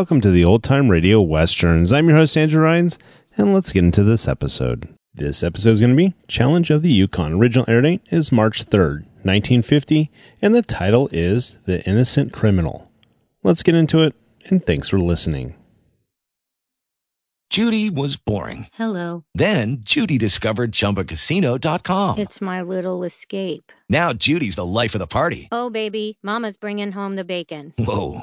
Welcome to the Old Time Radio Westerns. I'm your host, Andrew Rhynes, and let's get into this episode. This episode is going to be Challenge of the Yukon. Original air date is March 3rd, 1950, and the title is The Innocent Criminal. Let's get into it, and thanks for listening. Judy was boring. Hello. Then Judy discovered ChumbaCasino.com. It's my little escape. Now Judy's the life of the party. Oh, baby, Mama's bringing home the bacon. Whoa,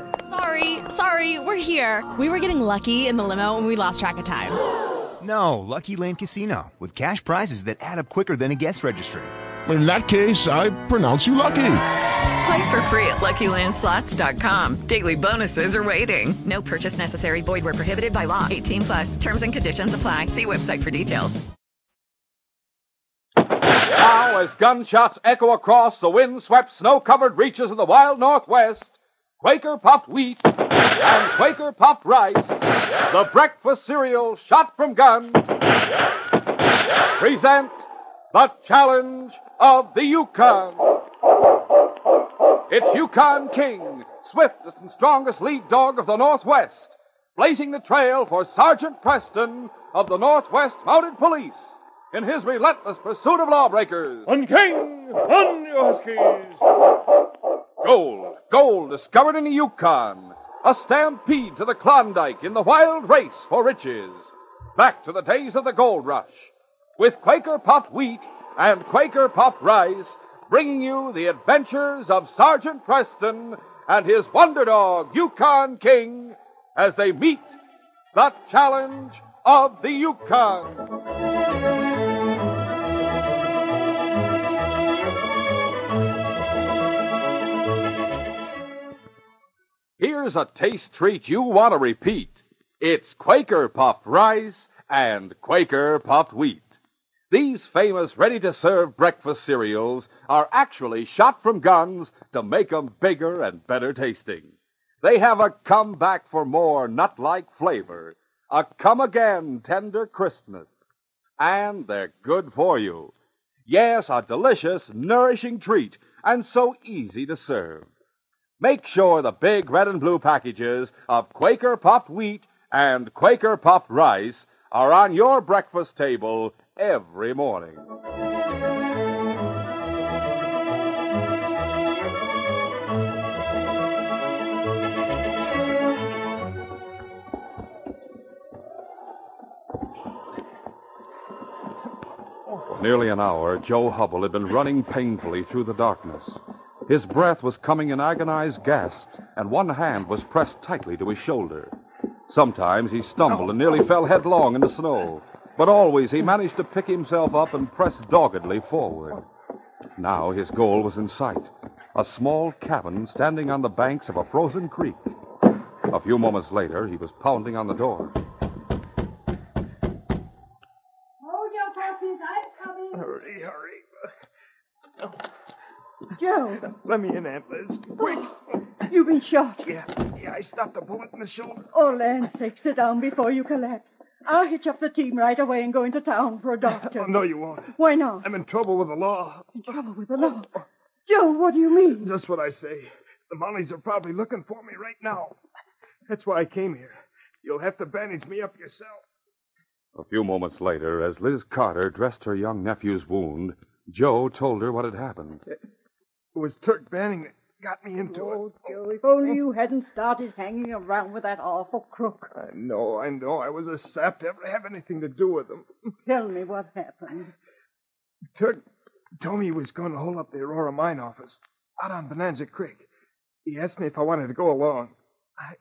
Sorry, sorry, we're here. We were getting lucky in the limo and we lost track of time. No, Lucky Land Casino, with cash prizes that add up quicker than a guest registry. In that case, I pronounce you lucky. Play for free at LuckyLandSlots.com. Daily bonuses are waiting. No purchase necessary. Void where prohibited by law. 18 plus. Terms and conditions apply. See website for details. Now, as gunshots echo across the wind-swept, snow-covered reaches of the wild Northwest, Quaker puffed wheat and Quaker puffed rice, the breakfast cereal shot from guns, present the challenge of the Yukon. It's Yukon King, swiftest and strongest lead dog of the Northwest, blazing the trail for Sergeant Preston of the Northwest Mounted Police in his relentless pursuit of lawbreakers. On King, on you Huskies! Gold, gold discovered in the Yukon. A stampede to the Klondike in the wild race for riches. Back to the days of the gold rush. With Quaker puffed wheat and Quaker puffed rice, bringing you the adventures of Sergeant Preston and his wonder dog, Yukon King, as they meet the challenge of the Yukon. Here's a taste treat you want to repeat. It's Quaker puffed rice and Quaker puffed wheat. These famous ready to serve breakfast cereals are actually shot from guns to make 'em bigger and better tasting. They have a come back for more nut like flavor, a come again tender crispness, and they're good for you. Yes, a delicious, nourishing treat, and so easy to serve. Make sure the big red and blue packages of Quaker puffed wheat and Quaker puffed rice are on your breakfast table every morning. For nearly an hour, Joe Hubble had been running painfully through the darkness. His breath was coming in agonized gasps, and one hand was pressed tightly to his shoulder. Sometimes he stumbled and nearly fell headlong in the snow, but always he managed to pick himself up and press doggedly forward. Now his goal was in sight a small cabin standing on the banks of a frozen creek. A few moments later, he was pounding on the door. Joe. Let me in, Aunt Liz. Quick. You've been shot. Yeah, yeah, I stopped a bullet in the shoulder. Oh, land's sake, sit down before you collapse. I'll hitch up the team right away and go into town for a oh, doctor. Oh, no, you won't. Why not? I'm in trouble with the law. In trouble with the law. Joe, what do you mean? Just what I say. The Mounties are probably looking for me right now. That's why I came here. You'll have to bandage me up yourself. A few moments later, as Liz Carter dressed her young nephew's wound, Joe told her what had happened. It was Turk Banning that got me into oh, it. Oh, Joe, if only you hadn't started hanging around with that awful crook. I know, I know. I was a sap to ever have anything to do with him. Tell me what happened. Turk told me he was going to hold up the Aurora mine office out on Bonanza Creek. He asked me if I wanted to go along. I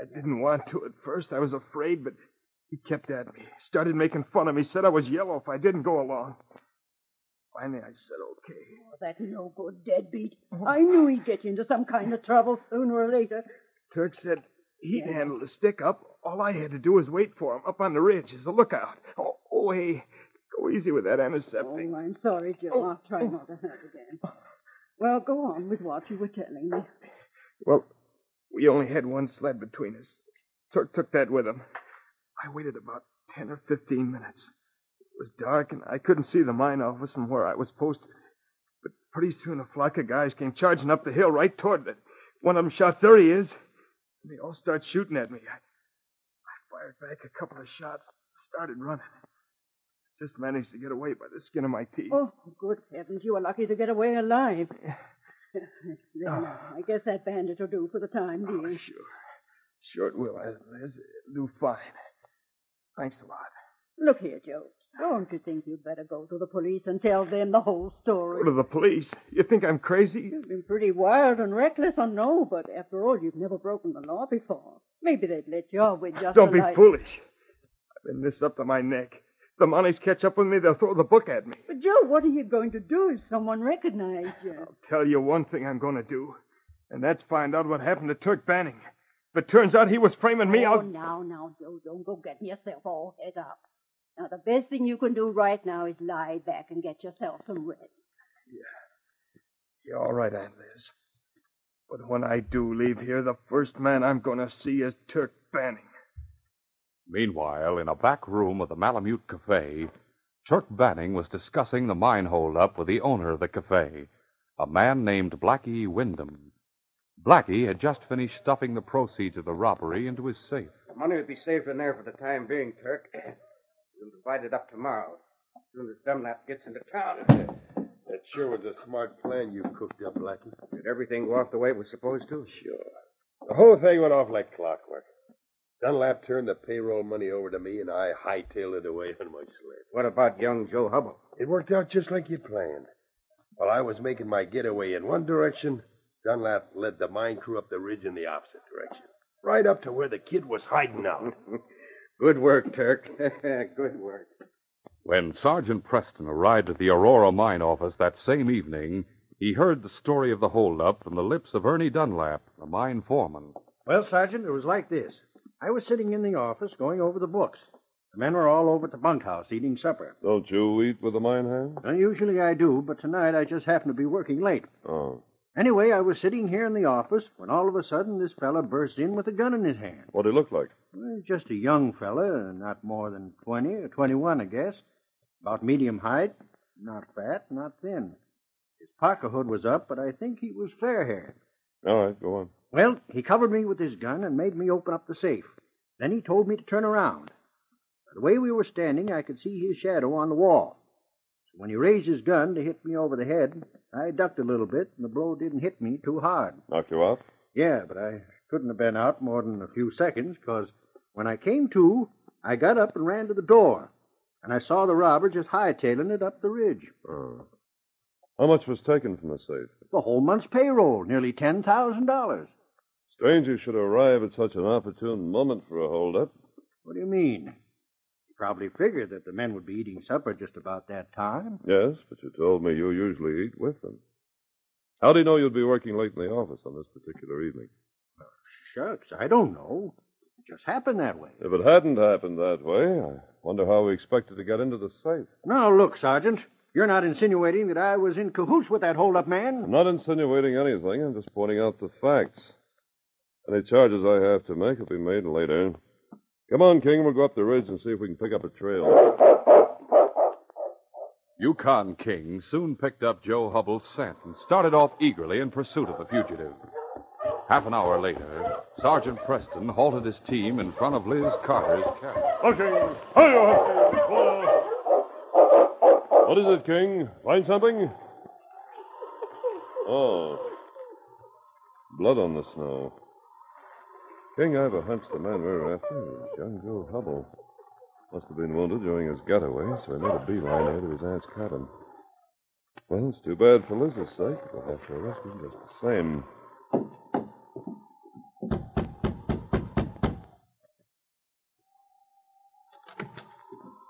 I didn't want to at first. I was afraid, but he kept at me. Started making fun of me. Said I was yellow if I didn't go along. Finally, I said okay. Oh, that no good deadbeat. I knew he'd get you into some kind of trouble sooner or later. Turk said he'd handle the stick up. All I had to do was wait for him up on the ridge as a lookout. Oh, oh hey, go easy with that antiseptic. Oh, I'm sorry, Joe. Oh. I'll try not to hurt again. Well, go on with what you were telling me. Well, we only had one sled between us. Turk took that with him. I waited about 10 or 15 minutes. It was dark, and I couldn't see the mine office from where I was posted. But pretty soon a flock of guys came charging up the hill right toward it. One of them shouts, There he is. And they all start shooting at me. I, I fired back a couple of shots, started running. Just managed to get away by the skin of my teeth. Oh, good heavens, you were lucky to get away alive. then, uh, I guess that bandage will do for the time being. Oh, sure. Sure it will, Liz. It'll do fine. Thanks a lot. Look here, Joe. Don't you think you'd better go to the police and tell them the whole story? Go to the police? You think I'm crazy? You've been pretty wild and reckless, I know, but after all, you've never broken the law before. Maybe they'd let you off with just a Don't be foolish. I've been this up to my neck. If the Mounties catch up with me, they'll throw the book at me. But, Joe, what are you going to do if someone recognizes you? I'll tell you one thing I'm going to do, and that's find out what happened to Turk Banning. If it turns out he was framing me, oh, I'll. now, now, Joe, don't go getting yourself all head up. Now, the best thing you can do right now is lie back and get yourself some rest. Yeah. You're all right, Aunt Liz. But when I do leave here, the first man I'm going to see is Turk Banning. Meanwhile, in a back room of the Malamute Cafe, Turk Banning was discussing the mine holdup with the owner of the cafe, a man named Blackie Wyndham. Blackie had just finished stuffing the proceeds of the robbery into his safe. The money would be safe in there for the time being, Turk. We'll divide it up tomorrow. As soon as Dunlap gets into town. That sure was a smart plan you cooked up, Blackie. Did everything go off the way it was supposed to? Sure. The whole thing went off like clockwork. Dunlap turned the payroll money over to me, and I hightailed it away on my sled. What about young Joe Hubble? It worked out just like you planned. While I was making my getaway in one direction, Dunlap led the mine crew up the ridge in the opposite direction. Right up to where the kid was hiding out. Good work, Turk. Good work. When Sergeant Preston arrived at the Aurora mine office that same evening, he heard the story of the holdup from the lips of Ernie Dunlap, the mine foreman. Well, Sergeant, it was like this. I was sitting in the office going over the books. The men were all over at the bunkhouse eating supper. Don't you eat with the mine hand? Well, usually I do, but tonight I just happened to be working late. Oh. Anyway, I was sitting here in the office when all of a sudden this fella burst in with a gun in his hand. What'd he look like? Well, just a young fella, not more than 20 or 21, I guess. About medium height, not fat, not thin. His parka hood was up, but I think he was fair haired. All right, go on. Well, he covered me with his gun and made me open up the safe. Then he told me to turn around. By The way we were standing, I could see his shadow on the wall. When he raised his gun to hit me over the head, I ducked a little bit, and the blow didn't hit me too hard. Knocked you out? Yeah, but I couldn't have been out more than a few seconds, because when I came to, I got up and ran to the door, and I saw the robber just hightailing it up the ridge. Oh. How much was taken from the safe? The whole month's payroll, nearly $10,000. Strange you should arrive at such an opportune moment for a holdup. What do you mean? Probably figured that the men would be eating supper just about that time. Yes, but you told me you usually eat with them. How do you know you'd be working late in the office on this particular evening? Shucks, I don't know. It just happened that way. If it hadn't happened that way, I wonder how we expected to get into the safe. Now, look, Sergeant. You're not insinuating that I was in cahoots with that hold-up man? I'm not insinuating anything. I'm just pointing out the facts. Any charges I have to make will be made later. Come on, King. We'll go up the ridge and see if we can pick up a trail. Yukon King soon picked up Joe Hubbell's scent and started off eagerly in pursuit of the fugitive. Half an hour later, Sergeant Preston halted his team in front of Liz Carter's cabin. Okay. What is it, King? Find something? Oh. Blood on the snow. King, I've a hunch the man we're after is young Joe Hubble. Must have been wounded during his getaway, so he made a beeline here to his aunt's cabin. Well, it's too bad for Liz's sake. We'll have to arrest him just the same.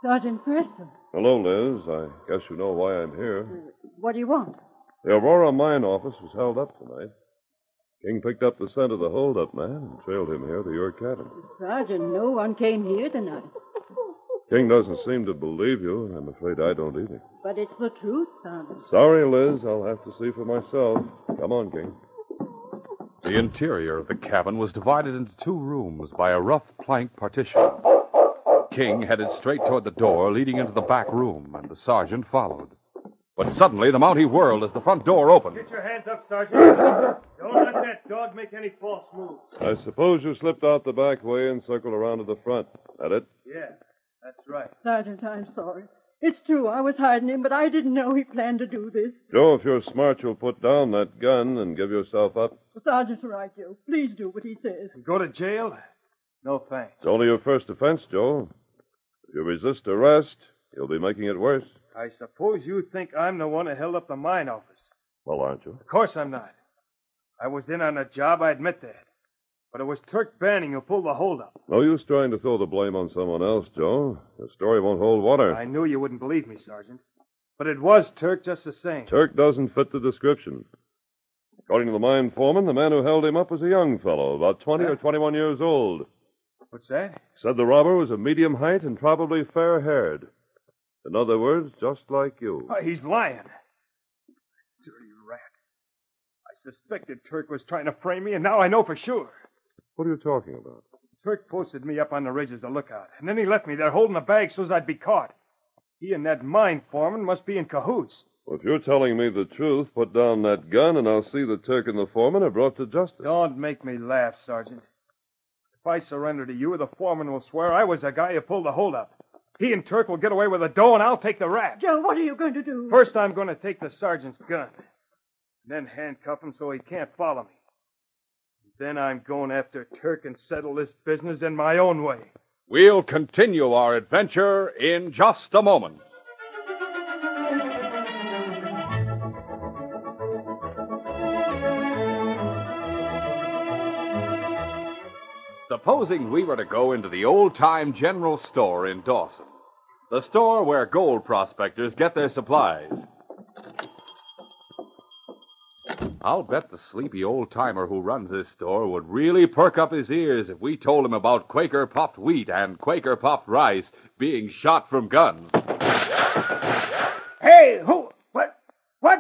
Sergeant Preston, Hello, Liz. I guess you know why I'm here. Uh, what do you want? The Aurora mine office was held up tonight. King picked up the scent of the holdup man and trailed him here to your cabin. Sergeant, no one came here tonight. King doesn't seem to believe you, and I'm afraid I don't either. But it's the truth, Sergeant. Sorry, Liz. I'll have to see for myself. Come on, King. The interior of the cabin was divided into two rooms by a rough plank partition. King headed straight toward the door leading into the back room, and the sergeant followed. But suddenly the Mountie whirled as the front door opened. Get your hands up, Sergeant. Don't let that dog make any false moves. I suppose you slipped out the back way and circled around to the front. That it? Yeah, that's right. Sergeant, I'm sorry. It's true, I was hiding him, but I didn't know he planned to do this. Joe, if you're smart, you'll put down that gun and give yourself up. The sergeant's right, Joe. Please do what he says. Go to jail? No thanks. It's only your first offense, Joe. If you resist arrest, you'll be making it worse. I suppose you think I'm the one who held up the mine office. Well, aren't you? Of course I'm not. I was in on the job, I admit that. But it was Turk Banning who pulled the holdup. No use trying to throw the blame on someone else, Joe. The story won't hold water. I knew you wouldn't believe me, Sergeant. But it was Turk just the same. Turk doesn't fit the description. According to the mine foreman, the man who held him up was a young fellow, about 20 or 21 years old. What's that? Said the robber was of medium height and probably fair haired. In other words, just like you. Oh, he's lying. Dirty rat. I suspected Turk was trying to frame me, and now I know for sure. What are you talking about? Turk posted me up on the ridge as a lookout, and then he left me there holding a bag so as I'd be caught. He and that mine foreman must be in cahoots. Well, if you're telling me the truth, put down that gun, and I'll see the Turk and the foreman are brought to justice. Don't make me laugh, Sergeant. If I surrender to you, the foreman will swear I was the guy who pulled the holdup. He and Turk will get away with the dough, and I'll take the rap. Joe, what are you going to do? First, I'm going to take the sergeant's gun, and then handcuff him so he can't follow me. Then I'm going after Turk and settle this business in my own way. We'll continue our adventure in just a moment. Supposing we were to go into the old time general store in Dawson, the store where gold prospectors get their supplies. I'll bet the sleepy old timer who runs this store would really perk up his ears if we told him about Quaker puffed wheat and Quaker puffed rice being shot from guns. Hey, who?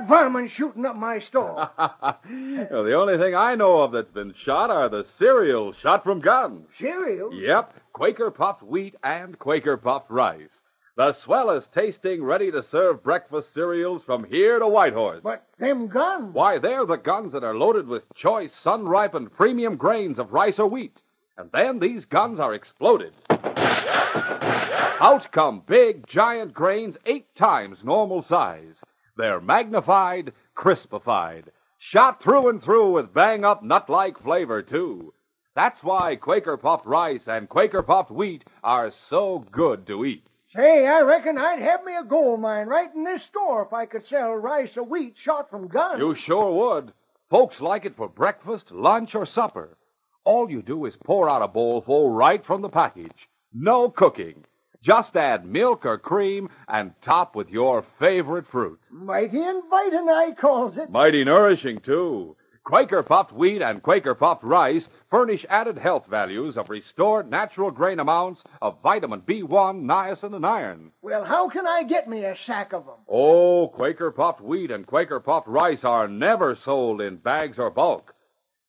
What varmint shooting up my store? Well, the only thing I know of that's been shot are the cereals shot from guns. Cereals? Yep, Quaker puffed wheat and Quaker puffed rice. The swellest tasting, ready to serve breakfast cereals from here to Whitehorse. But them guns. Why, they're the guns that are loaded with choice, sun ripened premium grains of rice or wheat. And then these guns are exploded. Out come big, giant grains eight times normal size. They're magnified, crispified, shot through and through with bang up nut like flavor, too. That's why Quaker puffed rice and Quaker puffed wheat are so good to eat. Say, I reckon I'd have me a gold mine right in this store if I could sell rice or wheat shot from guns. You sure would. Folks like it for breakfast, lunch, or supper. All you do is pour out a bowlful right from the package. No cooking. Just add milk or cream and top with your favorite fruit. Mighty inviting, I calls it. Mighty nourishing, too. Quaker puffed wheat and Quaker puffed rice furnish added health values of restored natural grain amounts of vitamin B1, niacin, and iron. Well, how can I get me a sack of them? Oh, Quaker puffed wheat and Quaker puffed rice are never sold in bags or bulk.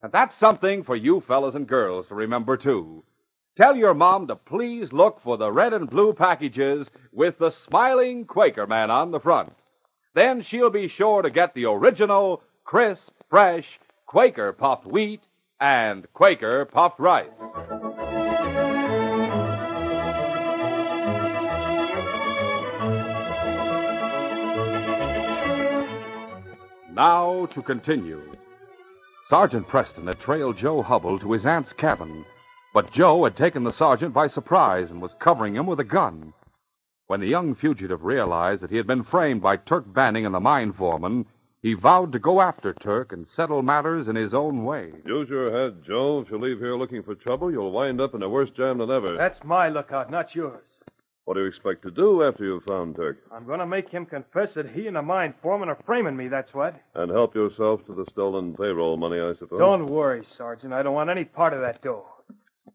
And that's something for you fellas and girls to remember, too. Tell your mom to please look for the red and blue packages with the smiling Quaker man on the front. Then she'll be sure to get the original, crisp, fresh Quaker puffed wheat and Quaker puffed rice. Now to continue. Sergeant Preston had trailed Joe Hubble to his aunt's cabin, but Joe had taken the sergeant by surprise and was covering him with a gun. When the young fugitive realized that he had been framed by Turk Banning and the mine foreman, he vowed to go after Turk and settle matters in his own way. Use your head, Joe. If you leave here looking for trouble, you'll wind up in a worse jam than ever. That's my lookout, not yours. What do you expect to do after you've found Turk? I'm going to make him confess that he and the mine foreman are framing me, that's what. And help yourself to the stolen payroll money, I suppose. Don't worry, Sergeant. I don't want any part of that dough.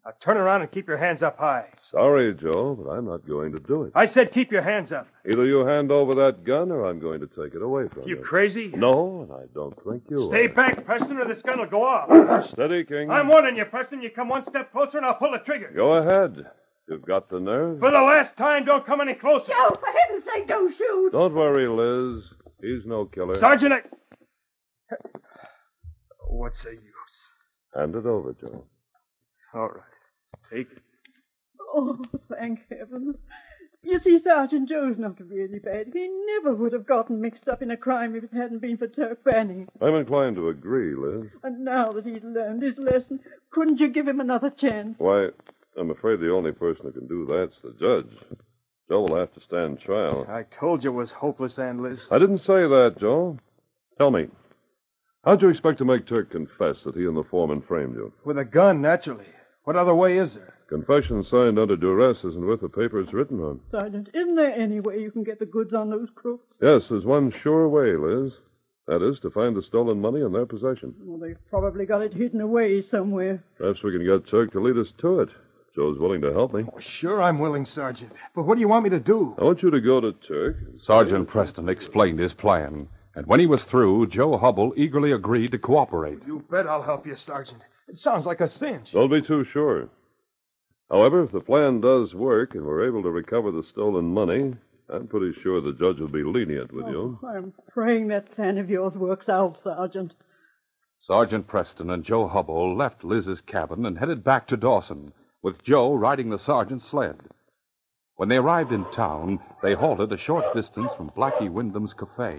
Now turn around and keep your hands up high. Sorry, Joe, but I'm not going to do it. I said keep your hands up. Either you hand over that gun or I'm going to take it away from you. You crazy? No, and I don't think you Stay are. back, Preston, or this gun will go off. Steady, King. I'm warning you, Preston. You come one step closer and I'll pull the trigger. Go ahead. You've got the nerve. For the last time, don't come any closer. Joe, for heaven's sake, don't shoot. Don't worry, Liz. He's no killer. Sergeant, I... What's the use? Hand it over, Joe. All right. Take it. Oh, thank heavens. You see, Sergeant Joe's not really bad. He never would have gotten mixed up in a crime if it hadn't been for Turk Banning. I'm inclined to agree, Liz. And now that he's learned his lesson, couldn't you give him another chance? Why, I'm afraid the only person who can do that's the judge. Joe will have to stand trial. I told you it was hopeless, Aunt Liz. I didn't say that, Joe. Tell me, how'd you expect to make Turk confess that he and the foreman framed you? With a gun, naturally. What other way is there? Confession signed under duress isn't worth the paper it's written on. Sergeant, isn't there any way you can get the goods on those crooks? Yes, there's one sure way, Liz. That is to find the stolen money in their possession. Well, they've probably got it hidden away somewhere. Perhaps we can get Turk to lead us to it. Joe's willing to help me. Oh, sure, I'm willing, Sergeant. But what do you want me to do? I want you to go to Turk. Sergeant Preston explained his plan, and when he was through, Joe Hubble eagerly agreed to cooperate. You bet I'll help you, Sergeant. It sounds like a cinch. Don't be too sure. However, if the plan does work and we're able to recover the stolen money, I'm pretty sure the judge will be lenient with you. Oh, I'm praying that plan of yours works out, Sergeant. Sergeant Preston and Joe Hubble left Liz's cabin and headed back to Dawson, with Joe riding the sergeant's sled. When they arrived in town, they halted a short distance from Blackie Wyndham's cafe,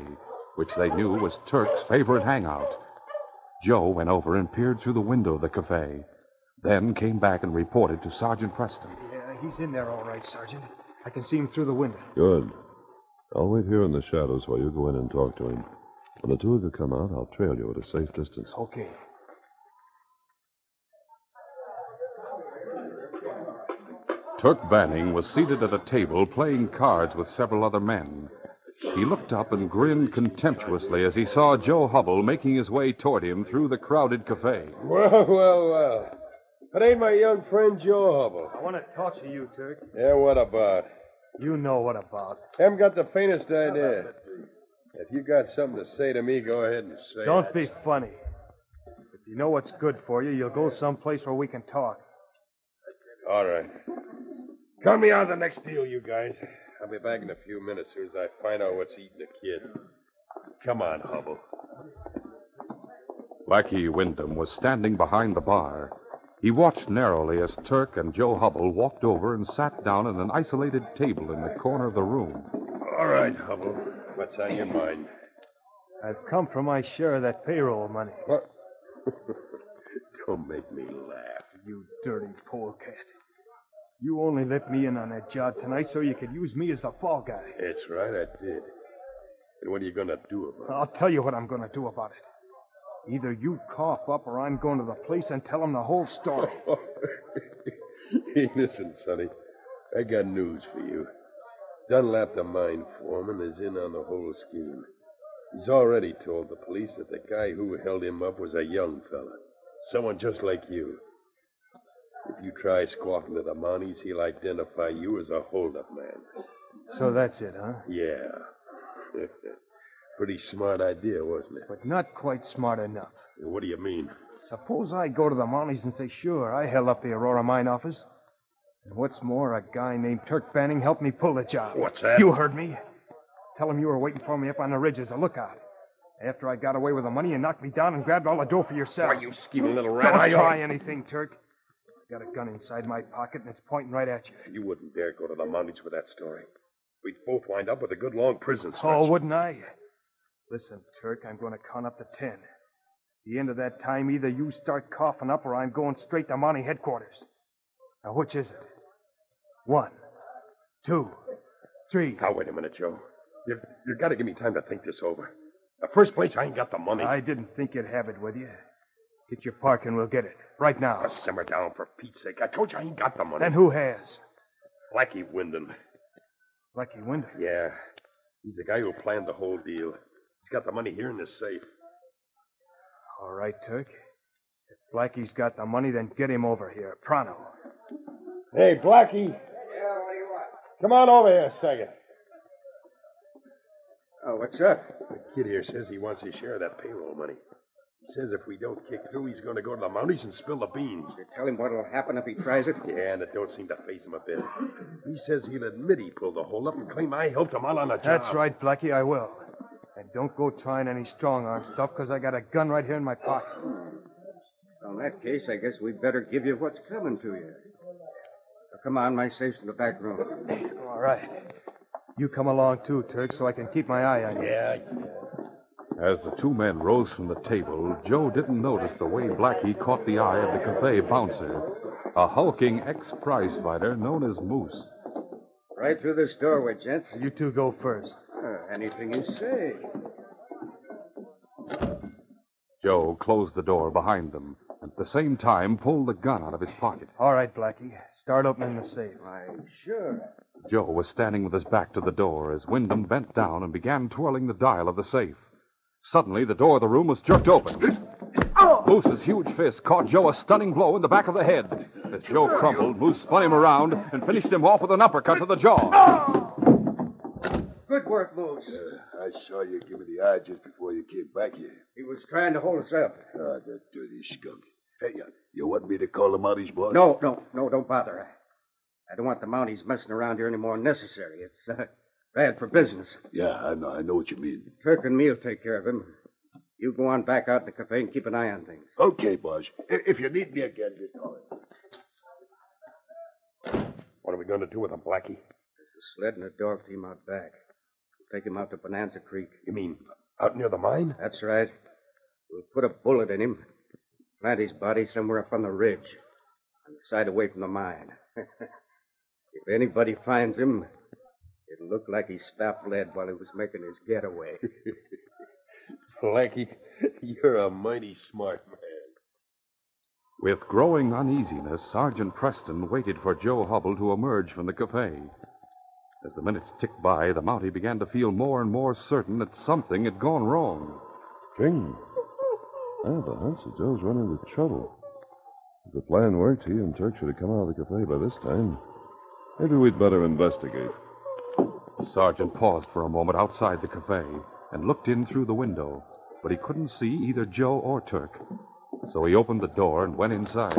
which they knew was Turk's favorite hangout. Joe went over and peered through the window of the cafe, then came back and reported to Sergeant Preston. Yeah, he's in there all right, Sergeant. I can see him through the window. Good. I'll wait here in the shadows while you go in and talk to him. When the two of you come out, I'll trail you at a safe distance. Okay. Turk Banning was seated at a table playing cards with several other men. He looked up and grinned contemptuously as he saw Joe Hubble making his way toward him through the crowded cafe. Well, well, well. That ain't my young friend Joe Hubble. I want to talk to you, Turk. Yeah, what about? You know what about. Haven't got the faintest idea. If you got something to say to me, go ahead and say it. Don't it. be funny. If you know what's good for you, you'll go someplace where we can talk. All right. Count me on the next deal, you guys. I'll be back in a few minutes as soon as I find out what's eating the kid. Come on, Hubble. Blackie Wyndham was standing behind the bar. He watched narrowly as Turk and Joe Hubble walked over and sat down at an isolated table in the corner of the room. All right, Hubble. What's on your mind? I've come for my share of that payroll money. What? Don't make me laugh. You dirty polecat. You only let me in on that job tonight so you could use me as the fall guy. That's right, I did. And what are you going to do about it? I'll tell you what I'm going to do about it. Either you cough up or I'm going to the police and tell them the whole story. Listen, Sonny, I got news for you. Dunlap, the mine foreman, is in on the whole scheme. He's already told the police that the guy who held him up was a young fella. Someone just like you. If you try squawking to the Mounties, he'll identify you as a holdup man. So that's it, huh? Yeah. Pretty smart idea, wasn't it? But not quite smart enough. What do you mean? Suppose I go to the Mounties and say, sure, I held up the Aurora mine office. And what's more, a guy named Turk Banning helped me pull the job. What's that? You heard me. Tell him you were waiting for me up on the ridge as a lookout. After I got away with the money, you knocked me down and grabbed all the dough for yourself. Why, you scheming little rat. Don't I- try anything, Turk. Got a gun inside my pocket, and it's pointing right at you. You wouldn't dare go to the Mounties with that story. We'd both wind up with a good long prison stretch. Oh, wouldn't I? Listen, Turk, I'm going to count up to ten. At the end of that time, either you start coughing up or I'm going straight to Mountie headquarters. Now, which is it? One, two, three. Now, wait a minute, Joe. You've, you've got to give me time to think this over. The first place, I ain't got the money. I didn't think you'd have it with you. Get your park and we'll get it. Right now. Now, simmer down for Pete's sake. I told you I ain't got the money. Then who has? Blackie Wyndham. Blackie Wyndham. Yeah. He's the guy who planned the whole deal. He's got the money here in this safe. All right, Turk. If Blackie's got the money, then get him over here. Pronto. Hey, Blackie. Yeah, what do you want? Come on over here a second. Oh, what's up? The kid here says he wants his share of that payroll money. He says if we don't kick through, he's going to go to the Mounties and spill the beans. You tell him what'll happen if he tries it? Yeah, and it don't seem to phase him a bit. He says he'll admit he pulled the hole up and claim I helped him out on the job. That's right, Blackie, I will. And don't go trying any strong arm stuff, because I got a gun right here in my pocket. Well, in that case, I guess we'd better give you what's coming to you. Now, come on, my safe's in the back room. All right. You come along too, Turk, so I can keep my eye on you. Yeah. As the two men rose from the table, Joe didn't notice the way Blackie caught the eye of the cafe bouncer, a hulking ex prize fighter known as Moose. Right through this doorway, gents. You two go first. Uh, anything you say. Joe closed the door behind them, and at the same time pulled the gun out of his pocket. All right, Blackie. Start opening the safe. Why, sure. Joe was standing with his back to the door as Wyndham bent down and began twirling the dial of the safe. Suddenly, the door of the room was jerked open. Moose's huge fist caught Joe a stunning blow in the back of the head. As Joe crumpled, Moose spun him around and finished him off with an uppercut to the jaw. Good work, Moose. Uh, I saw you give me the eye just before you came back here. He was trying to hold us up. Ah, that dirty skunk. Hey, you, you want me to call the Mounties, boss? No, no, no, don't bother. I don't want the Mounties messing around here any more than necessary. It's uh, bad for business. Yeah, I know. I know what you mean. Turk and me'll take care of him. You go on back out in the cafe and keep an eye on things. Okay, boss. If you need me again, just call it. What are we going to do with him, Blackie? There's a sled and a dog team out back. We'll take him out to Bonanza Creek. You mean out near the mine? That's right. We'll put a bullet in him, plant his body somewhere up on the ridge, on the side away from the mine. if anybody finds him, it'll look like he stopped lead while he was making his getaway. Blackie, you're a mighty smart man. With growing uneasiness, Sergeant Preston waited for Joe Hubble to emerge from the cafe. As the minutes ticked by, the Mountie began to feel more and more certain that something had gone wrong. King, I have a hunch that Joe's run into trouble. If the plan worked, he and Turk should have come out of the cafe by this time. Maybe we'd better investigate. The sergeant paused for a moment outside the cafe and looked in through the window, but he couldn't see either Joe or Turk. So he opened the door and went inside.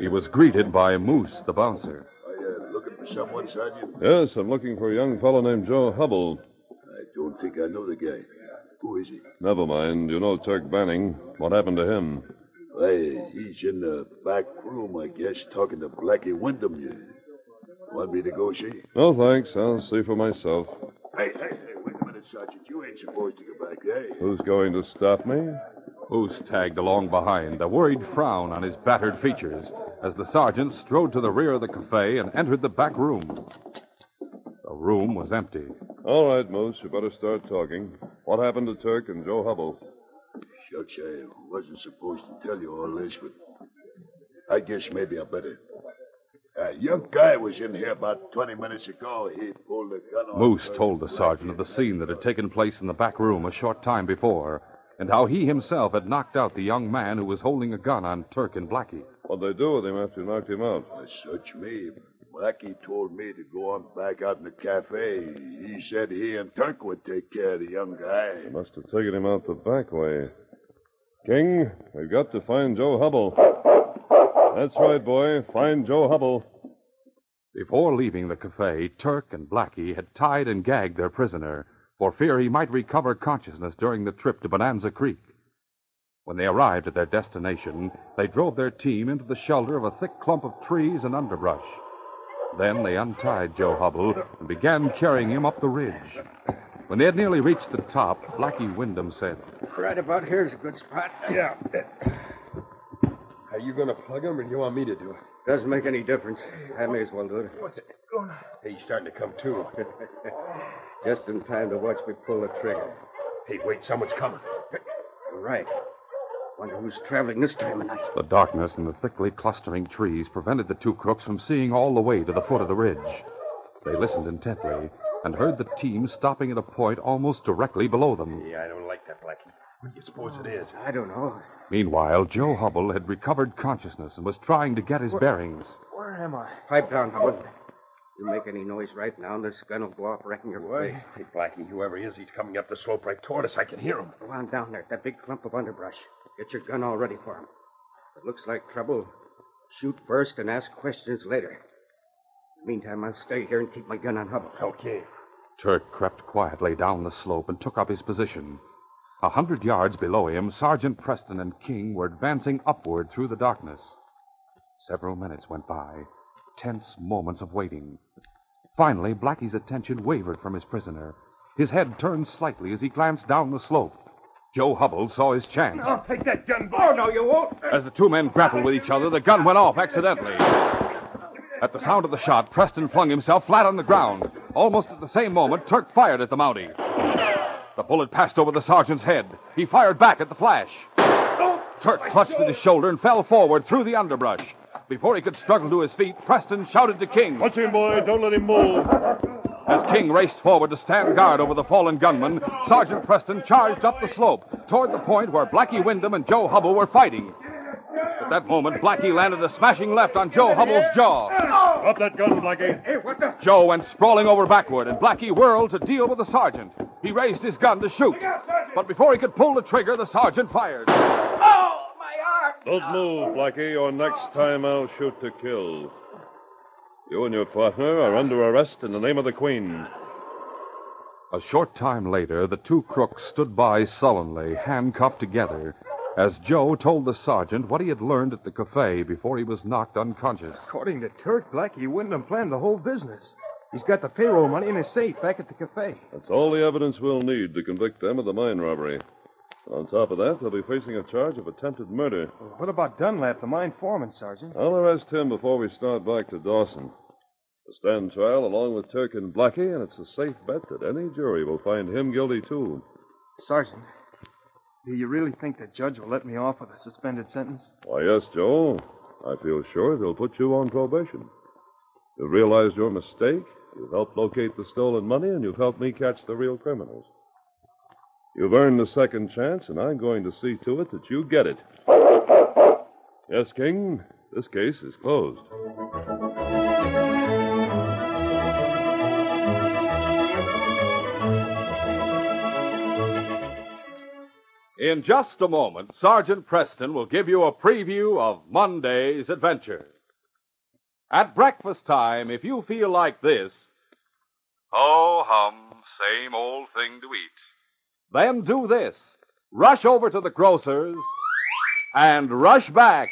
He was greeted by Moose, the bouncer. Oh, Are you looking for someone, Sergeant? Yes, I'm looking for a young fellow named Joe Hubble. I don't think I know the guy. Who is he? Never mind. You know Turk Banning. What happened to him? Hey, he's in the back room, I guess, talking to Blackie Wyndham. You want me to go see? No, thanks. I'll see for myself. Hey, hey, hey, wait a minute, Sergeant. You ain't supposed to go back there. Who's going to stop me? Moose tagged along behind, a worried frown on his battered features, as the sergeant strode to the rear of the cafe and entered the back room. The room was empty. All right, Moose. You better start talking. What happened to Turk and Joe Hubble? Shucks, I wasn't supposed to tell you all this, but I guess maybe I better. A young guy was in here about 20 minutes ago. He pulled a gun on Moose told the sergeant of the scene that had taken place in the back room a short time before, and how he himself had knocked out the young man who was holding a gun on Turk and Blackie. What'd they do with him after you knocked him out? Search me. Blackie told me to go on back out in the cafe. He said he and Turk would take care of the young guy. They must have taken him out the back way. King, we've got to find Joe Hubble. That's right, boy. Find Joe Hubble. Before leaving the cafe, Turk and Blackie had tied and gagged their prisoner for fear he might recover consciousness during the trip to Bonanza Creek. When they arrived at their destination, they drove their team into the shelter of a thick clump of trees and underbrush. Then they untied Joe Hubble and began carrying him up the ridge. When they had nearly reached the top, Blackie Wyndham said, Right about here's a good spot. Yeah. Are you going to plug him, or do you want me to do it? Doesn't make any difference. I may as well do it. What's going on? Hey, he's starting to come to. Just in time to watch me pull the trigger. Hey, wait, someone's coming. You're right. Wonder who's traveling this time of night. The darkness and the thickly clustering trees prevented the two crooks from seeing all the way to the foot of the ridge. They listened intently and heard the team stopping at a point almost directly below them. Yeah, I don't like that, Blackie. What do you suppose it is? I don't know. Meanwhile, Joe Hubble had recovered consciousness and was trying to get his bearings. Where am I? Pipe down, Hubble. Oh. You make any noise right now, and this gun will go off right in your face. Hey, Blackie, whoever he is, he's coming up the slope right toward us. I can hear him. Go on down there, that big clump of underbrush. Get your gun all ready for him. It looks like trouble, shoot first and ask questions later. Meantime, I'll stay here and keep my gun on Hubble. Okay. Turk crept quietly down the slope and took up his position. A hundred yards below him, Sergeant Preston and King were advancing upward through the darkness. Several minutes went by, tense moments of waiting. Finally, Blackie's attention wavered from his prisoner. His head turned slightly as he glanced down the slope. Joe Hubble saw his chance. I'll take that gun, boy. Oh, no, you won't. As the two men grappled with each other, the gun went off accidentally. At the sound of the shot, Preston flung himself flat on the ground. Almost at the same moment, Turk fired at the Mountie. The bullet passed over the sergeant's head. He fired back at the flash. Turk clutched at his shoulder and fell forward through the underbrush. Before he could struggle to his feet, Preston shouted to King. Watch him, boy. Don't let him move. As King raced forward to stand guard over the fallen gunman, Sergeant Preston charged up the slope toward the point where Blackie Wyndham and Joe Hubble were fighting. At that moment, Blackie landed a smashing left on Joe Hubble's jaw. Drop that gun, Blackie. Hey, what the? Joe went sprawling over backward, and Blackie whirled to deal with the sergeant. He raised his gun to shoot. But before he could pull the trigger, the sergeant fired. Oh, my arm. Don't move, Blackie, or next time I'll shoot to kill. You and your partner are under arrest in the name of the Queen. A short time later, the two crooks stood by sullenly, handcuffed together, as Joe told the sergeant what he had learned at the cafe before he was knocked unconscious. According to Turk, Blackie wouldn't have planned the whole business. He's got the payroll money in his safe back at the cafe. That's all the evidence we'll need to convict them of the mine robbery. On top of that, they'll be facing a charge of attempted murder. What about Dunlap, the mine foreman, Sergeant? I'll arrest him before we start back to Dawson. We'll stand trial along with Turk and Blackie, and it's a safe bet that any jury will find him guilty, too. Sergeant, do you really think the judge will let me off with a suspended sentence? Why, yes, Joe. I feel sure they'll put you on probation. You've realized your mistake, you've helped locate the stolen money, and you've helped me catch the real criminals. You've earned the second chance, and I'm going to see to it that you get it. Yes, King, this case is closed. In just a moment, Sergeant Preston will give you a preview of Monday's adventure. At breakfast time, if you feel like this, oh hum, same old thing to eat, then do this. Rush over to the grocer's and rush back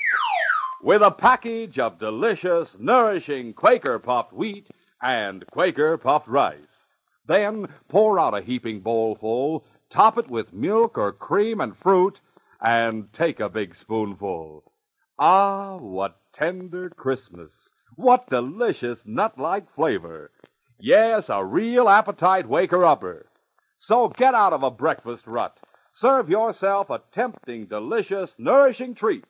with a package of delicious, nourishing Quaker puffed wheat and Quaker puffed rice. Then pour out a heaping bowlful, top it with milk or cream and fruit, and take a big spoonful. Ah, what tender Christmas! What delicious nut like flavor! Yes, a real appetite waker upper. So get out of a breakfast rut. Serve yourself a tempting, delicious, nourishing treat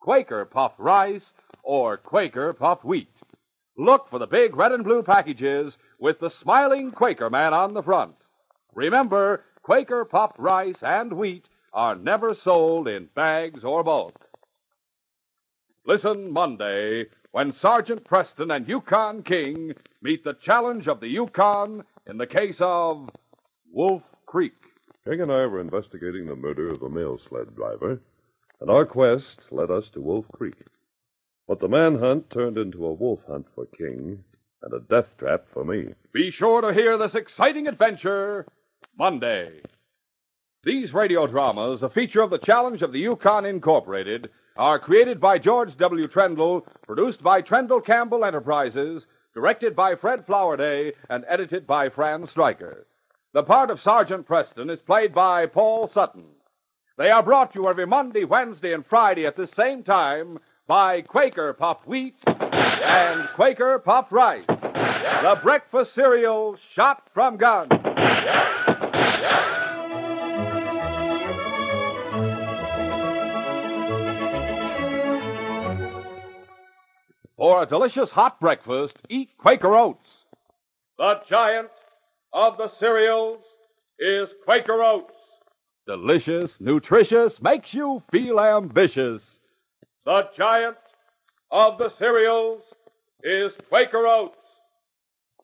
Quaker puffed rice or Quaker puffed wheat. Look for the big red and blue packages with the smiling Quaker man on the front. Remember, Quaker puffed rice and wheat are never sold in bags or bulk. Listen Monday when Sergeant Preston and Yukon King meet the challenge of the Yukon in the case of Wolf Creek. King and I were investigating the murder of a mail sled driver, and our quest led us to Wolf Creek. But the manhunt turned into a wolf hunt for King and a death trap for me. Be sure to hear this exciting adventure Monday. These radio dramas, a feature of the Challenge of the Yukon Incorporated, are created by George W. Trendle, produced by Trendle Campbell Enterprises, directed by Fred Flowerday, and edited by Fran Striker. The part of Sergeant Preston is played by Paul Sutton. They are brought to you every Monday, Wednesday, and Friday at the same time by Quaker Puffed Wheat and Quaker Puffed Rice, the breakfast cereal shot from guns. For a delicious hot breakfast, eat Quaker Oats. The giant of the cereals is Quaker Oats. Delicious, nutritious, makes you feel ambitious. The giant of the cereals is Quaker Oats.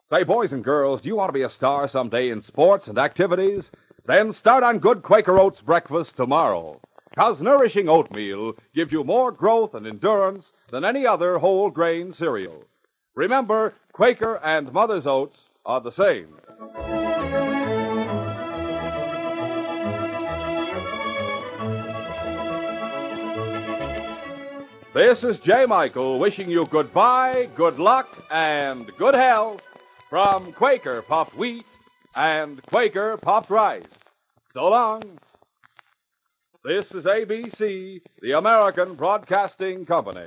Say, boys and girls, do you want to be a star someday in sports and activities? Then start on good Quaker Oats breakfast tomorrow. Because nourishing oatmeal gives you more growth and endurance than any other whole grain cereal. Remember, Quaker and Mother's Oats are the same. This is J. Michael wishing you goodbye, good luck, and good health from Quaker Puffed Wheat and Quaker Puffed Rice. So long. This is ABC, the American Broadcasting Company.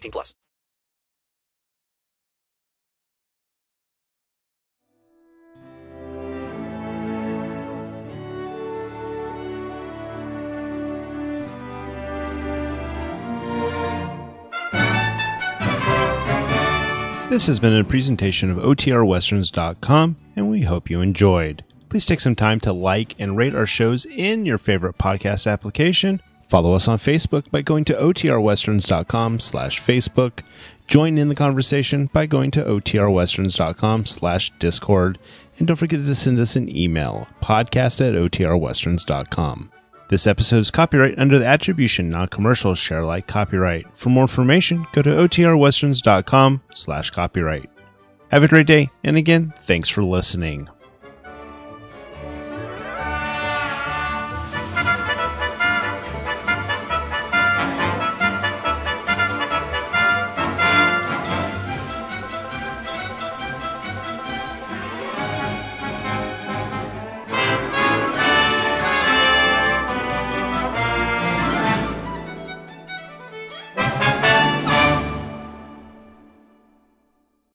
18 plus. This has been a presentation of OTRWesterns.com, and we hope you enjoyed. Please take some time to like and rate our shows in your favorite podcast application. Follow us on Facebook by going to OTRWesterns.com slash Facebook. Join in the conversation by going to OTRWesterns.com slash Discord. And don't forget to send us an email, podcast at OTRWesterns.com. This episode is copyright under the attribution non-commercial share alike copyright. For more information, go to otrwesterns.com slash copyright. Have a great day, and again, thanks for listening.